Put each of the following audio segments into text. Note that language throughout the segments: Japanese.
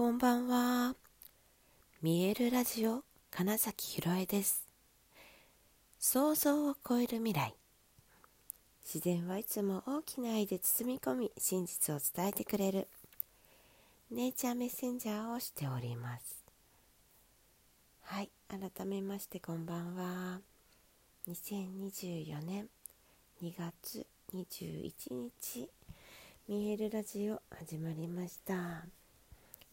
こんばんは。見えるラジオ金崎ひろえです。想像を超える未来。自然はいつも大きな愛で包み込み、真実を伝えてくれる。ネイチャーメッセンジャーをしております。はい、改めましてこんばんは。2024年2月21日、見えるラジオ始まりました。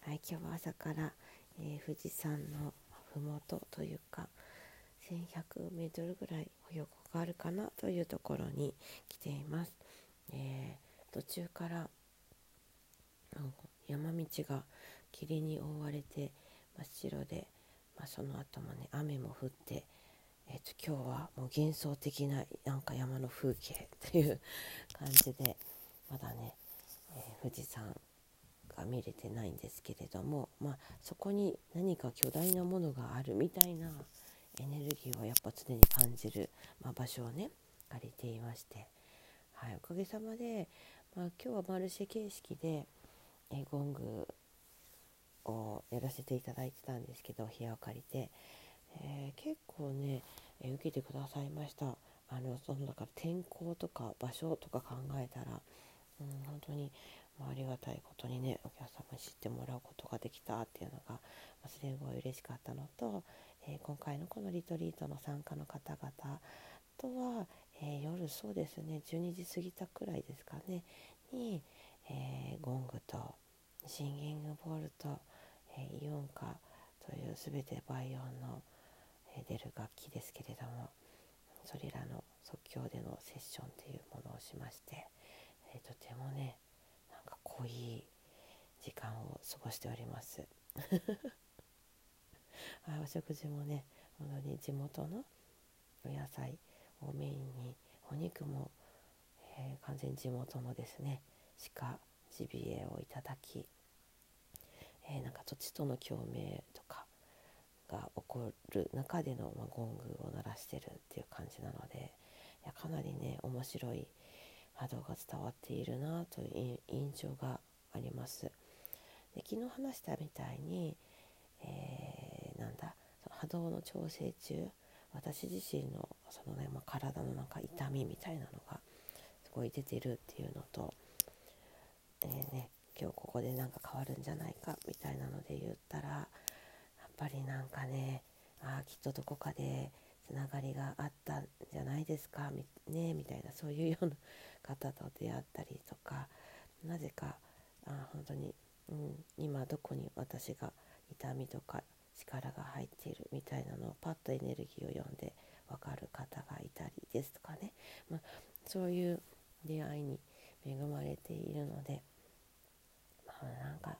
はい、今日は朝から、えー、富士山の麓というか1100メートルぐらい保養湖があるかなというところに来ています。えー、途中から山道が霧に覆われて真っ白で、まあ、その後もね雨も降って、えーと、と今日はもう幻想的ななんか山の風景という感じでまだね、えー、富士山が見れてないんですけれども、まあ、そこに何か巨大なものがあるみたいなエネルギーをやっぱ常に感じる、まあ、場所をね借りていまして、はい、おかげさまで、まあ、今日はマルシェ形式でえゴングをやらせていただいてたんですけど部屋を借りて、えー、結構ね、え受けてくださいました。あのそのだから天候とか場所とか考えたら、うん、本当にまあ、ありがたいことにねお客様に知ってもらうことができたっていうのが、まあ、すごい嬉しかったのと、えー、今回のこのリトリートの参加の方々とは、えー、夜そうですね12時過ぎたくらいですかねに、えー、ゴングとシンギングボールと、えイオンカという全て倍音の、え出る楽器ですけれどもそれらの即興でのセッションというものをしまして、えとてもね濃い時間を過ごしております。お食事もね本当に地元のお野菜をメインにお肉も、えー、完全地元のですね鹿ジビエをいただき、えー、なんか土地との共鳴とかが起こる中での、まあ、ゴングを鳴らしてるっていう感じなのでいやかなりね面白い波動が伝わっているなという印象があります。で昨日話したみたいに、えー、なんだ波動の調整中私自身のそのね、まあ、体のなんか痛みみたいなのがすごい出てるっていうのと、えー、ね、今日ここでなんか変わるんじゃないかみたいなので言ったらやっぱりなんかねあきっとどこかでつながりがあったんじゃないですかねみたいなそういうような方と出会ったりとかなぜかあ本当に、うん、今どこに私が痛みとか力が入っているみたいなのをパッとエネルギーを読んで分かる方がいたりですとかね、まあ、そういう出会いに恵まれているので、まあ、なんか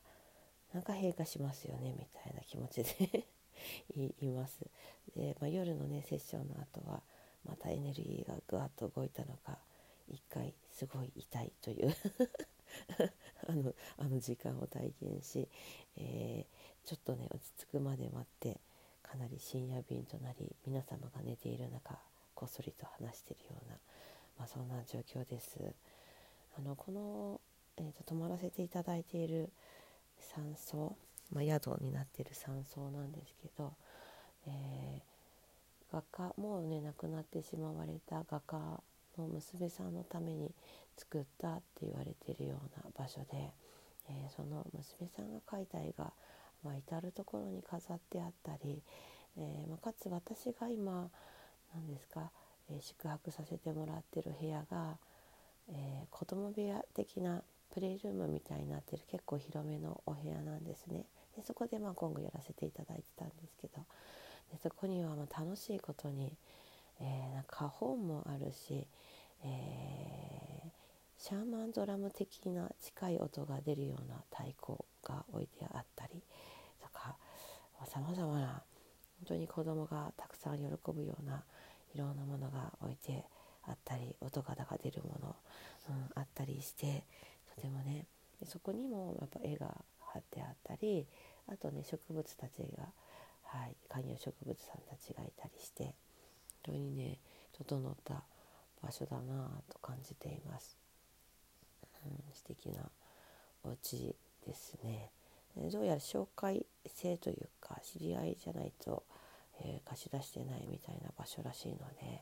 なんか閉花しますよねみたいな気持ちで。います。で、まあ、夜のねセッションの後はまたエネルギーがぐわっと動いたのか一回すごい痛いという あのあの時間を体験し、えー、ちょっとね落ち着くまで待ってかなり深夜便となり皆様が寝ている中こっそりと話しているような、まあ、そんな状況です。あのこの、えーと、泊まらせていただいている山荘、まあ、宿になってる山荘なんですけど、えー、画家もうね亡くなってしまわれた画家の娘さんのために作ったって言われてるような場所で、えー、その娘さんが描いた絵が、まあ、至る所に飾ってあったり、えー、まあ、かつ私が今何ですか、え、宿泊させてもらってる部屋が、え子供部屋的なプレイルームみたいになってる結構広めのお部屋なんですね。でそこでまあ今後やらせていただいてたんですけど。でそこにはま楽しいことに、えー、なんか本もあるし、えー、シャーマンドラム的な近い音が出るような太鼓が置いてあったりとかさまざまな本当に子供がたくさん喜ぶようないろんなものが置いてあったり音が出るもの、うん、あったりしてとてもね。そこにもやっぱ絵が貼ってあったりあとね植物たちが、はい、観葉植物さんたちがいたりして本当にね整った場所だなと感じています。うん、素敵なお家ですね。どうやら紹介制というか知り合いじゃないと、えー、貸し出してないみたいな場所らしいので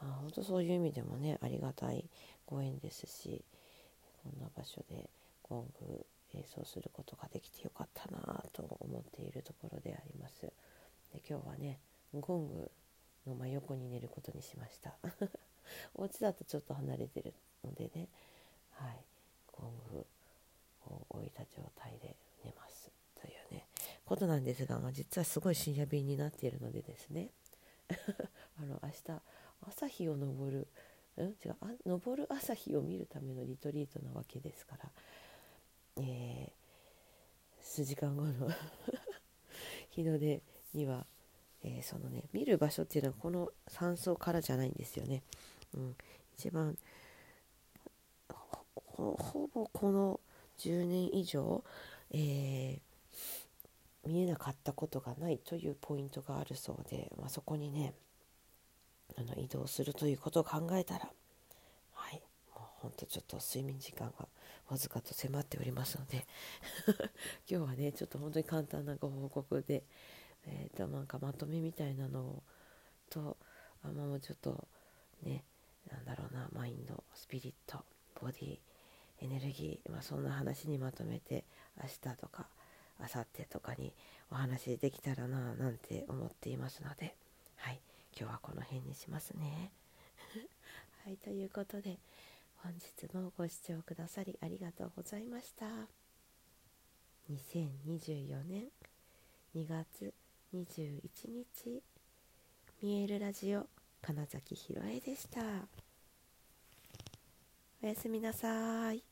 あ本当そういう意味でもねありがたいご縁ですしこんな場所でゴング演奏することができてよかったなと思っているところであります。で今日はねゴングの真横に寝ることにしました。お家だとちょっと離れてるのでね。はい。ゴングを置いた状態で寝ますというね。ことなんですが、まあ、実はすごい深夜便になっているのでですね。あの明日朝日を昇るうん？違うあ昇る朝日を見るためのリトリートなわけですから、えー、数時間後の 日の出にはえー、そのね見る場所っていうのはこの山荘からじゃないんですよね。うん、一番ほぼこの10年以上、えー、見えなかったことがないというポイントがあるそうで、まあ、そこにねあの移動するということを考えたらはいもうほんとちょっと睡眠時間がわずかと迫っておりますので 今日はねちょっと本当に簡単なご報告で。えー、となんかまとめみたいなのとあもうちょっとねなんだろうなマインドスピリットボディエネルギー、まあ、そんな話にまとめて明日とか明後日とかにお話できたらななんて思っていますのではい今日はこの辺にしますね。はいということで本日もご視聴くださりありがとうございました。2024年2月21日見えるラジオ金崎ひろえでしたおやすみなさい